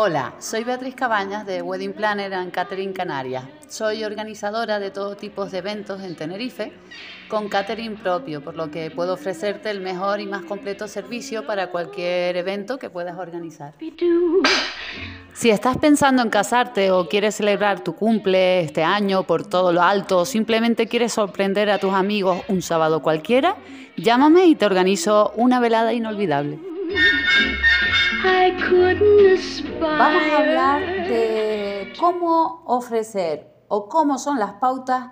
Hola, soy Beatriz Cabañas de Wedding Planner en Catering Canarias. Soy organizadora de todo tipo de eventos en Tenerife con catering propio, por lo que puedo ofrecerte el mejor y más completo servicio para cualquier evento que puedas organizar. Si estás pensando en casarte o quieres celebrar tu cumple este año por todo lo alto o simplemente quieres sorprender a tus amigos un sábado cualquiera, llámame y te organizo una velada inolvidable. Vamos a hablar de cómo ofrecer o cómo son las pautas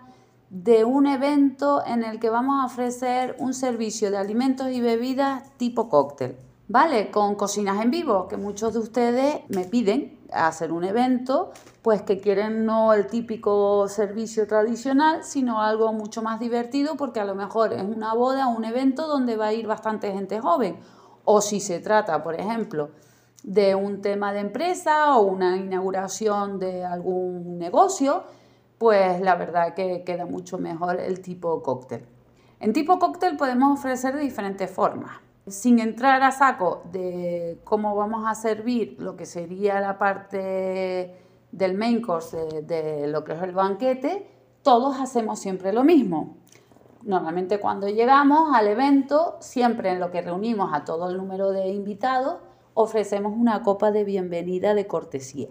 de un evento en el que vamos a ofrecer un servicio de alimentos y bebidas tipo cóctel, ¿vale? Con cocinas en vivo, que muchos de ustedes me piden hacer un evento, pues que quieren no el típico servicio tradicional, sino algo mucho más divertido, porque a lo mejor es una boda, un evento donde va a ir bastante gente joven. O si se trata, por ejemplo, de un tema de empresa o una inauguración de algún negocio, pues la verdad que queda mucho mejor el tipo cóctel. En tipo cóctel podemos ofrecer de diferentes formas. Sin entrar a saco de cómo vamos a servir lo que sería la parte del main course, de, de lo que es el banquete, todos hacemos siempre lo mismo. Normalmente cuando llegamos al evento, siempre en lo que reunimos a todo el número de invitados, ofrecemos una copa de bienvenida de cortesía,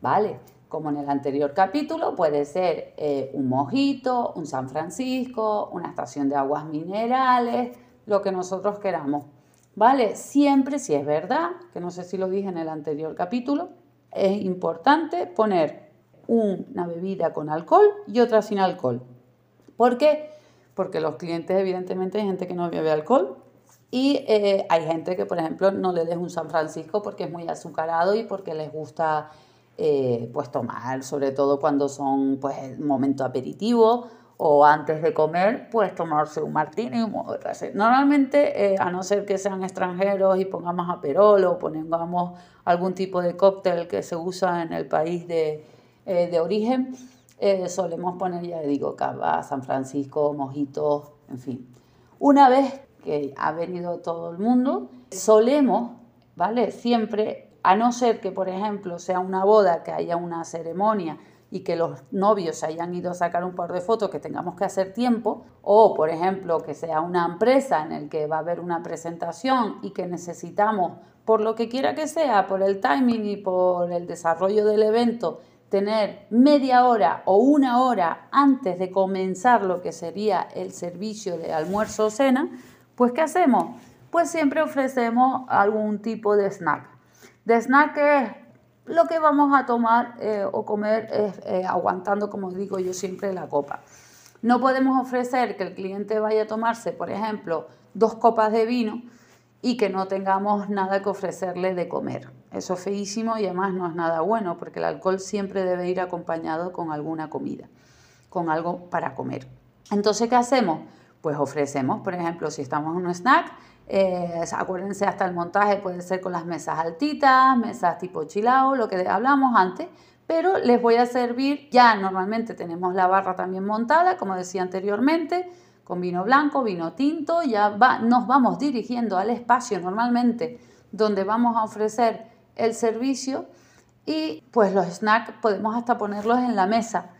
¿vale? Como en el anterior capítulo, puede ser eh, un mojito, un San Francisco, una estación de aguas minerales, lo que nosotros queramos, ¿vale? Siempre, si es verdad, que no sé si lo dije en el anterior capítulo, es importante poner una bebida con alcohol y otra sin alcohol. ¿Por qué? Porque los clientes, evidentemente, hay gente que no bebe alcohol, y eh, hay gente que, por ejemplo, no le des un San Francisco porque es muy azucarado y porque les gusta eh, pues tomar, sobre todo cuando son pues momento aperitivo o antes de comer, pues tomarse un martini. Normalmente, eh, a no ser que sean extranjeros y pongamos aperol o pongamos algún tipo de cóctel que se usa en el país de, de origen, solemos poner, ya digo, cava, San Francisco, mojitos, en fin. Una vez que ha venido todo el mundo, solemos, ¿vale? Siempre, a no ser que, por ejemplo, sea una boda, que haya una ceremonia y que los novios hayan ido a sacar un par de fotos que tengamos que hacer tiempo, o por ejemplo que sea una empresa en el que va a haber una presentación y que necesitamos, por lo que quiera que sea, por el timing y por el desarrollo del evento, tener media hora o una hora antes de comenzar lo que sería el servicio de almuerzo o cena, pues, ¿qué hacemos? Pues siempre ofrecemos algún tipo de snack. De snack es lo que vamos a tomar eh, o comer eh, aguantando, como digo yo siempre, la copa. No podemos ofrecer que el cliente vaya a tomarse, por ejemplo, dos copas de vino y que no tengamos nada que ofrecerle de comer. Eso es feísimo y además no es nada bueno porque el alcohol siempre debe ir acompañado con alguna comida, con algo para comer. Entonces, ¿qué hacemos? pues ofrecemos, por ejemplo, si estamos en un snack, eh, acuérdense hasta el montaje puede ser con las mesas altitas, mesas tipo chilao, lo que hablamos antes, pero les voy a servir, ya normalmente tenemos la barra también montada, como decía anteriormente, con vino blanco, vino tinto, ya va, nos vamos dirigiendo al espacio normalmente donde vamos a ofrecer el servicio y pues los snacks podemos hasta ponerlos en la mesa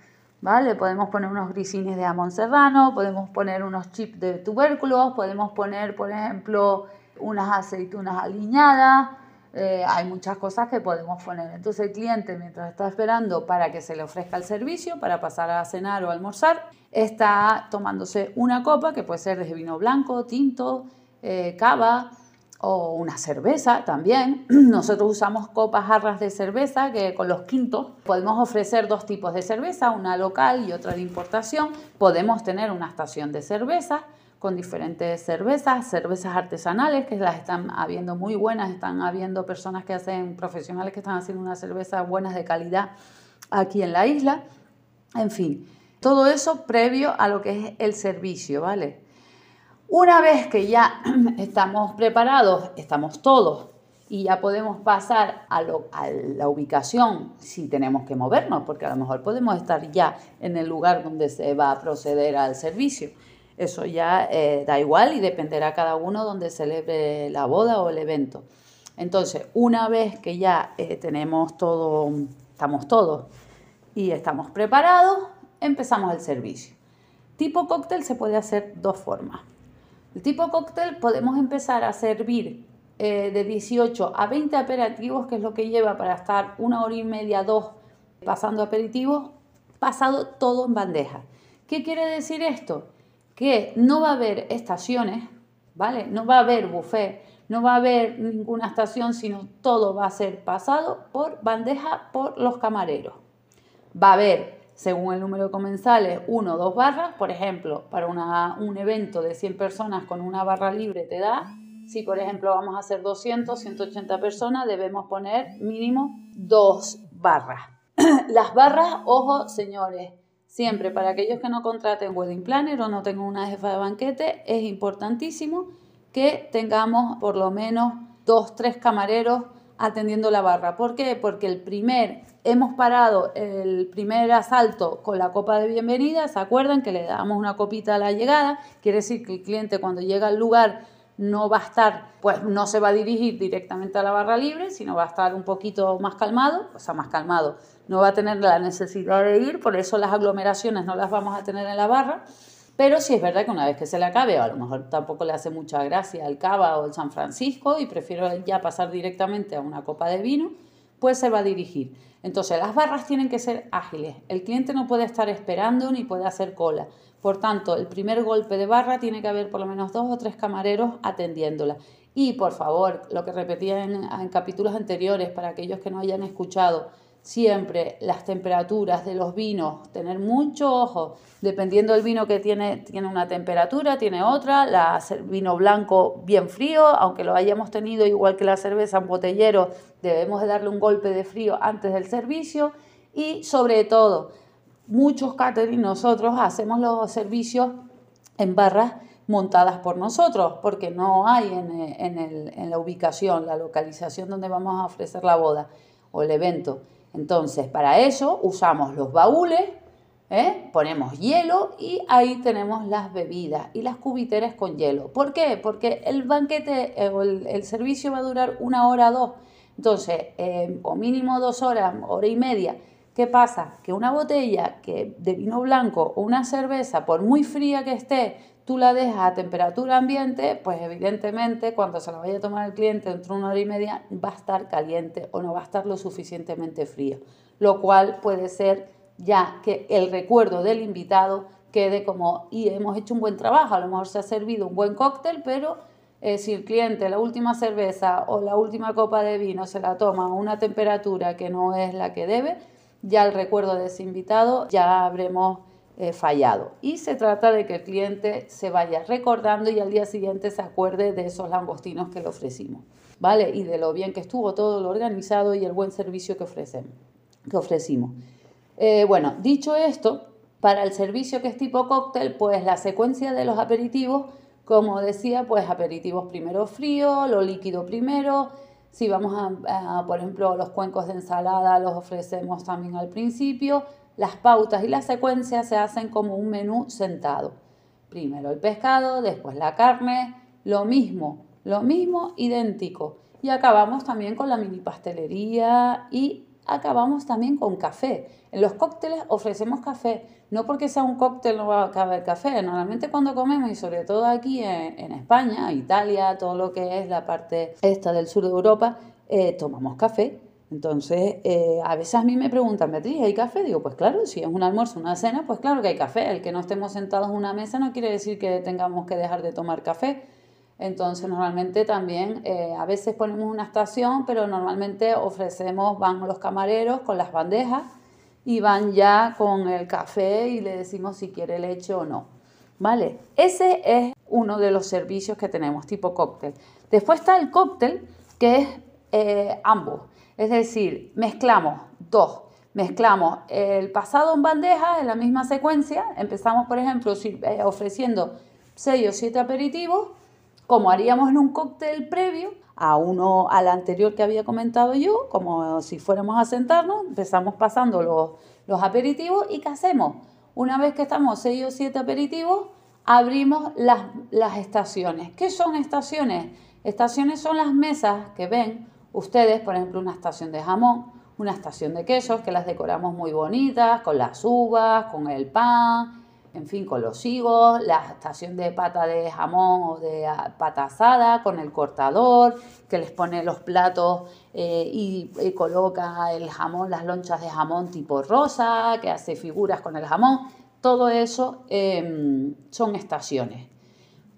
¿vale? Podemos poner unos grisines de jamón serrano, podemos poner unos chips de tubérculos, podemos poner, por ejemplo, unas aceitunas aliñadas, eh, hay muchas cosas que podemos poner. Entonces el cliente, mientras está esperando para que se le ofrezca el servicio, para pasar a cenar o almorzar, está tomándose una copa, que puede ser de vino blanco, tinto, eh, cava, o una cerveza también. Nosotros usamos copas jarras de cerveza que con los quintos podemos ofrecer dos tipos de cerveza, una local y otra de importación. Podemos tener una estación de cerveza con diferentes cervezas, cervezas artesanales que las están habiendo muy buenas, están habiendo personas que hacen profesionales que están haciendo unas cervezas buenas de calidad aquí en la isla. En fin, todo eso previo a lo que es el servicio, ¿vale? Una vez que ya estamos preparados, estamos todos y ya podemos pasar a, la ubicación si tenemos que movernos, porque a lo mejor podemos estar ya en el lugar donde se va a proceder al servicio. Eso ya eh, da igual y dependerá cada uno donde celebre la boda o el evento. Entonces, una vez que ya eh, tenemos todo, estamos todos y estamos preparados, empezamos el servicio. Tipo cóctel se puede hacer dos formas. El tipo cóctel podemos empezar a servir eh, de 18 a 20 aperitivos, que es lo que lleva para estar una hora y media, dos, pasando aperitivos, pasado todo en bandeja. ¿Qué quiere decir esto? Que no va a haber estaciones, ¿vale? No va a haber buffet, no va a haber ninguna estación, sino todo va a ser pasado por bandeja por los camareros. Va a haber, según el número de comensales, uno o dos barras. Por ejemplo, para un evento de 100 personas con una barra libre te da si, por ejemplo, vamos a hacer 200, 180 personas, debemos poner mínimo dos barras. Las barras, ojo, señores, siempre para aquellos que no contraten wedding planner o no tengan una jefa de banquete, es importantísimo que tengamos por lo menos dos, tres camareros atendiendo la barra. ¿Por qué? Porque el primer, hemos parado el primer asalto con la copa de bienvenida, ¿se acuerdan que le damos una copita a la llegada? Quiere decir que el cliente cuando llega al lugar no va a estar, pues no se va a dirigir directamente a la barra libre, sino va a estar un poquito más calmado, o sea, más calmado, no va a tener la necesidad de ir, por eso las aglomeraciones no las vamos a tener en la barra, pero sí es verdad que una vez que se le acabe, a lo mejor tampoco le hace mucha gracia el Cava o el San Francisco y prefiero ya pasar directamente a una copa de vino, pues se va a dirigir. Entonces, las barras tienen que ser ágiles. El cliente no puede estar esperando ni puede hacer cola. Por tanto, el primer golpe de barra tiene que haber por lo menos dos o tres camareros atendiéndola. Y por favor, lo que repetía en, capítulos anteriores, para aquellos que no hayan escuchado, siempre las temperaturas de los vinos, tener mucho ojo, dependiendo del vino que tiene, tiene una temperatura, tiene otra, la, el vino blanco bien frío, aunque lo hayamos tenido igual que la cerveza en botellero, debemos de darle un golpe de frío antes del servicio. Y sobre todo, muchos catering nosotros hacemos los servicios en barras montadas por nosotros, porque no hay en, la ubicación, la localización donde vamos a ofrecer la boda o el evento. Entonces, para eso usamos los baúles, ¿eh? ponemos hielo y ahí tenemos las bebidas y las cubiteras con hielo. ¿Por qué? Porque el banquete eh, o el, servicio va a durar una hora o dos. Entonces, eh, o mínimo dos horas, hora y media ¿Qué pasa? Que una botella que de vino blanco o una cerveza, por muy fría que esté, tú la dejas a temperatura ambiente, pues evidentemente cuando se la vaya a tomar el cliente dentro de una hora y media va a estar caliente o no va a estar lo suficientemente frío. Lo cual puede ser ya que el recuerdo del invitado quede como, y hemos hecho un buen trabajo, a lo mejor se ha servido un buen cóctel, pero eh, si el cliente la última cerveza o la última copa de vino se la toma a una temperatura que no es la que debe, ya el recuerdo de ese invitado ya habremos eh, fallado. Y se trata de que el cliente se vaya recordando y al día siguiente se acuerde de esos langostinos que le ofrecimos, ¿vale? Y de lo bien que estuvo todo lo organizado y el buen servicio que, ofrecemos, que ofrecimos. Eh, bueno, dicho esto, para el servicio que es tipo cóctel, pues la secuencia de los aperitivos, como decía, pues aperitivos primero frío, lo líquido primero, si vamos a, por ejemplo, los cuencos de ensalada los ofrecemos también al principio. Las pautas y las secuencias se hacen como un menú sentado. Primero el pescado, después la carne, lo mismo, lo mismo, idéntico. Y acabamos también con la mini pastelería y acabamos también con café. En los cócteles ofrecemos café, no porque sea un cóctel no va a caber café. Normalmente cuando comemos, y sobre todo aquí en, España, Italia, todo lo que es la parte esta del sur de Europa, eh, tomamos café. Entonces, eh, a veces a mí me preguntan, Beatriz, ¿hay café? Digo, pues claro, si es un almuerzo, una cena, pues claro que hay café. El que no estemos sentados en una mesa no quiere decir que tengamos que dejar de tomar café. Entonces normalmente también eh, a veces ponemos una estación, pero normalmente ofrecemos, van los camareros con las bandejas y van ya con el café y le decimos si quiere leche o no. ¿Vale? Ese es uno de los servicios que tenemos, tipo cóctel. Después está el cóctel, que es eh, ambos. Es decir, mezclamos dos. Mezclamos el pasado en bandeja en la misma secuencia. Empezamos, por ejemplo, eh, ofreciendo 6 o 7 aperitivos como haríamos en un cóctel previo a uno al anterior que había comentado yo, como si fuéramos a sentarnos, empezamos pasando los, los aperitivos y ¿qué hacemos? Una vez que estamos seis o siete aperitivos, abrimos las, las estaciones. ¿Qué son estaciones? Estaciones son las mesas que ven ustedes, por ejemplo, una estación de jamón, una estación de quesos, que las decoramos muy bonitas, con las uvas, con el pan, en fin, con los higos, la estación de pata de jamón o de ah, pata asada, con el cortador, que les pone los platos eh, y, coloca el jamón, las lonchas de jamón tipo rosa, que hace figuras con el jamón. Todo eso em, son estaciones.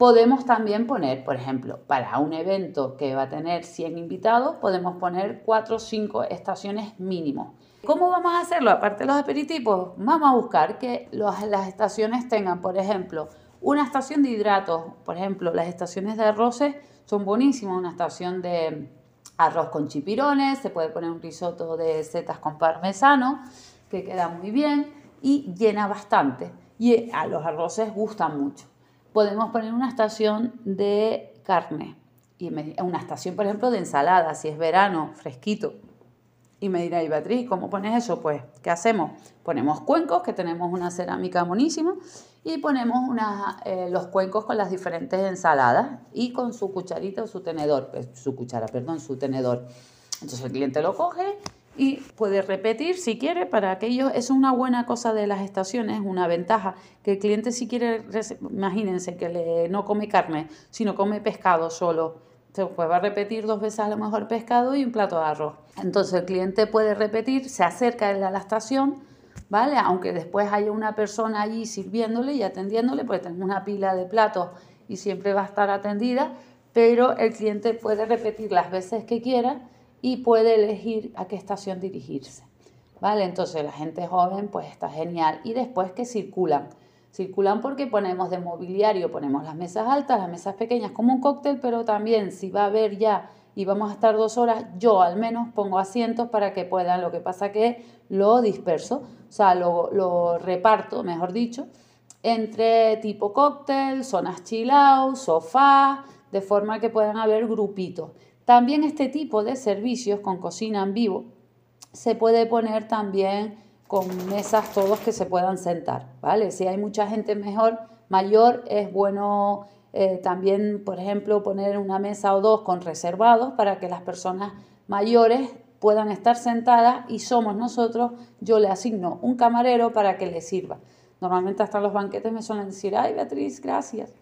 Podemos también poner, por ejemplo, para un evento que va a tener 100 invitados, podemos poner 4 o 5 estaciones mínimo. ¿Cómo vamos a hacerlo? Aparte de los aperitivos, vamos a buscar que las estaciones tengan, por ejemplo, una estación de hidratos. Por ejemplo, las estaciones de arroces son buenísimas. Una estación de arroz con chipirones, se puede poner un risotto de setas con parmesano, que queda muy bien y llena bastante. Y a los arroces gustan mucho podemos poner una estación de carne y una estación, por ejemplo, de ensalada, si es verano, fresquito. Y me dirá, Beatriz, ¿cómo pones eso? Pues, ¿qué hacemos? Ponemos cuencos, que tenemos una cerámica monísima, y ponemos eh, los cuencos con las diferentes ensaladas y con su cucharita o su tenedor, pues, su cuchara, perdón, su tenedor. Entonces el cliente lo coge y puede repetir si quiere para aquellos, es una buena cosa de las estaciones, una ventaja, que el cliente si quiere, imagínense que le, no come carne, sino come pescado solo, pues va a repetir dos veces a lo mejor pescado y un plato de arroz. Entonces el cliente puede repetir, se acerca a la estación, ¿vale? Aunque después haya una persona allí sirviéndole y atendiéndole, pues tenemos una pila de platos y siempre va a estar atendida, pero el cliente puede repetir las veces que quiera y puede elegir a qué estación dirigirse. ¿Vale? Entonces la gente joven pues está genial. Y después que circulan. Circulan porque ponemos de mobiliario, ponemos las mesas altas, las mesas pequeñas como un cóctel, pero también si va a haber ya y vamos a estar dos horas, yo al menos pongo asientos para que puedan, lo que pasa que lo disperso, o sea, lo, lo reparto, mejor dicho, entre tipo cóctel, zonas chill sofá, de forma que puedan haber grupitos. También este tipo de servicios con cocina en vivo se puede poner también con mesas todos que se puedan sentar, ¿vale? Si hay mucha gente mejor, mayor, es bueno eh, también, por ejemplo, poner una mesa o dos con reservados para que las personas mayores puedan estar sentadas y somos nosotros, yo le asigno un camarero para que le sirva. Normalmente hasta los banquetes me suelen decir, ay Beatriz, gracias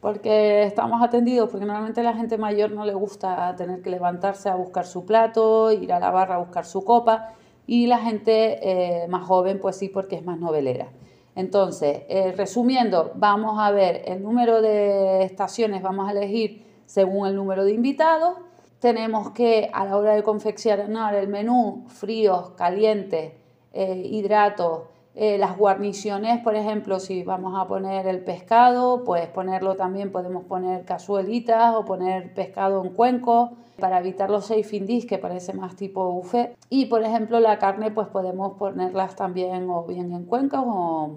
porque estamos atendidos, porque normalmente la gente mayor no le gusta tener que levantarse a buscar su plato, ir a la barra a buscar su copa, y la gente eh, más joven, pues sí, porque es más novelera. Entonces, eh, resumiendo, vamos a ver el número de estaciones, vamos a elegir según el número de invitados. Tenemos que a la hora de confeccionar el menú, fríos, calientes, eh, hidratos, eh, las guarniciones, por ejemplo, si vamos a poner el pescado, pues ponerlo también, podemos poner cazuelitas o poner pescado en cuenco para evitar los safe dish que parece más tipo buffet. Y por ejemplo la carne pues podemos ponerlas también o bien en cuencos o,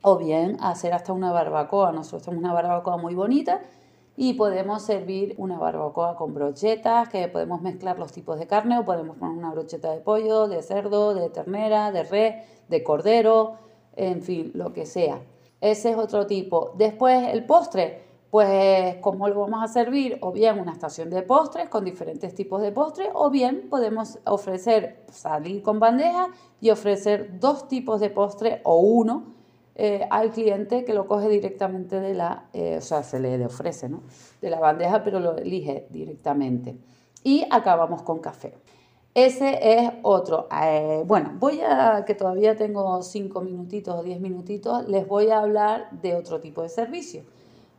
o bien hacer hasta una barbacoa. Nosotros tenemos una barbacoa muy bonita y podemos servir una barbacoa con brochetas, que podemos mezclar los tipos de carne o podemos poner una brocheta de pollo, de cerdo, de ternera, de res, de cordero, en fin, lo que sea. Ese es otro tipo. Después el postre, pues cómo lo vamos a servir, o bien una estación de postres con diferentes tipos de postres, o bien podemos ofrecer, salir con bandeja y ofrecer dos tipos de postre o uno eh, al cliente que lo coge directamente de la, eh, o sea, se le ofrece, ¿no? De la bandeja, pero lo elige directamente. Y acabamos con café. Ese es otro. Eh, bueno, voy a, que todavía tengo cinco minutitos o diez minutitos, les voy a hablar de otro tipo de servicio.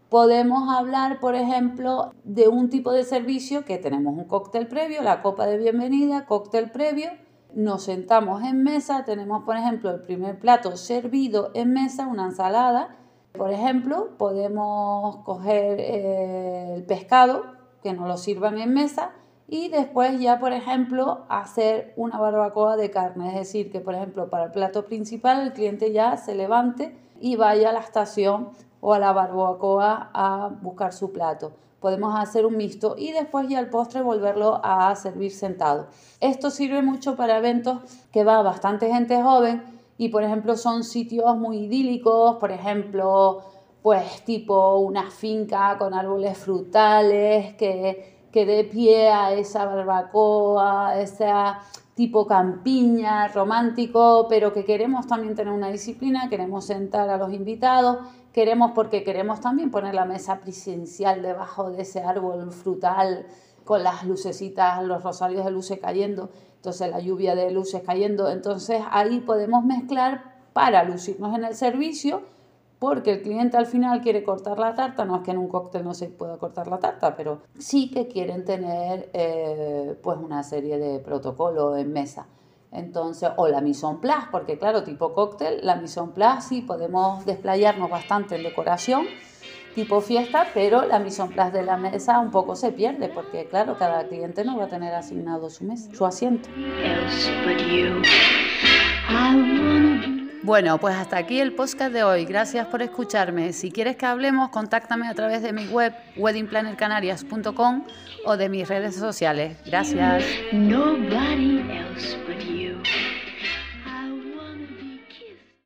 Podemos hablar, por ejemplo, de un tipo de servicio que tenemos un cóctel previo, la copa de bienvenida, cóctel previo, nos sentamos en mesa, tenemos por ejemplo el primer plato servido en mesa, una ensalada. Por ejemplo, podemos coger eh, el pescado, que nos lo sirvan en mesa, y después ya, por ejemplo, hacer una barbacoa de carne. Es decir, que por ejemplo para el plato principal el cliente ya se levante y vaya a la estación o a la barbacoa a buscar su plato podemos hacer un mixto y después ya al postre volverlo a servir sentado. Esto sirve mucho para eventos que va bastante gente joven y por ejemplo son sitios muy idílicos, por ejemplo pues tipo una finca con árboles frutales, que, que dé pie a esa barbacoa, esa tipo campiña, romántico, pero que queremos también tener una disciplina, queremos sentar a los invitados, queremos porque queremos también poner la mesa presencial debajo de ese árbol frutal con las lucecitas, los rosarios de luces cayendo, entonces la lluvia de luces cayendo, entonces ahí podemos mezclar para lucirnos en el servicio, porque el cliente al final quiere cortar la tarta, no es que en un cóctel no se pueda cortar la tarta, pero sí que quieren tener eh, pues una serie de protocolos en mesa. Entonces, o la mise en place, porque claro, tipo cóctel, la mise en place sí podemos desplayarnos bastante en decoración, tipo fiesta, pero la mise en place de la mesa un poco se pierde, porque claro, cada cliente no va a tener asignado su mesa, su asiento. Bueno, pues hasta aquí el podcast de hoy. Gracias por escucharme. Si quieres que hablemos, contáctame a través de mi web weddingplannercanarias.com o de mis redes sociales. Gracias.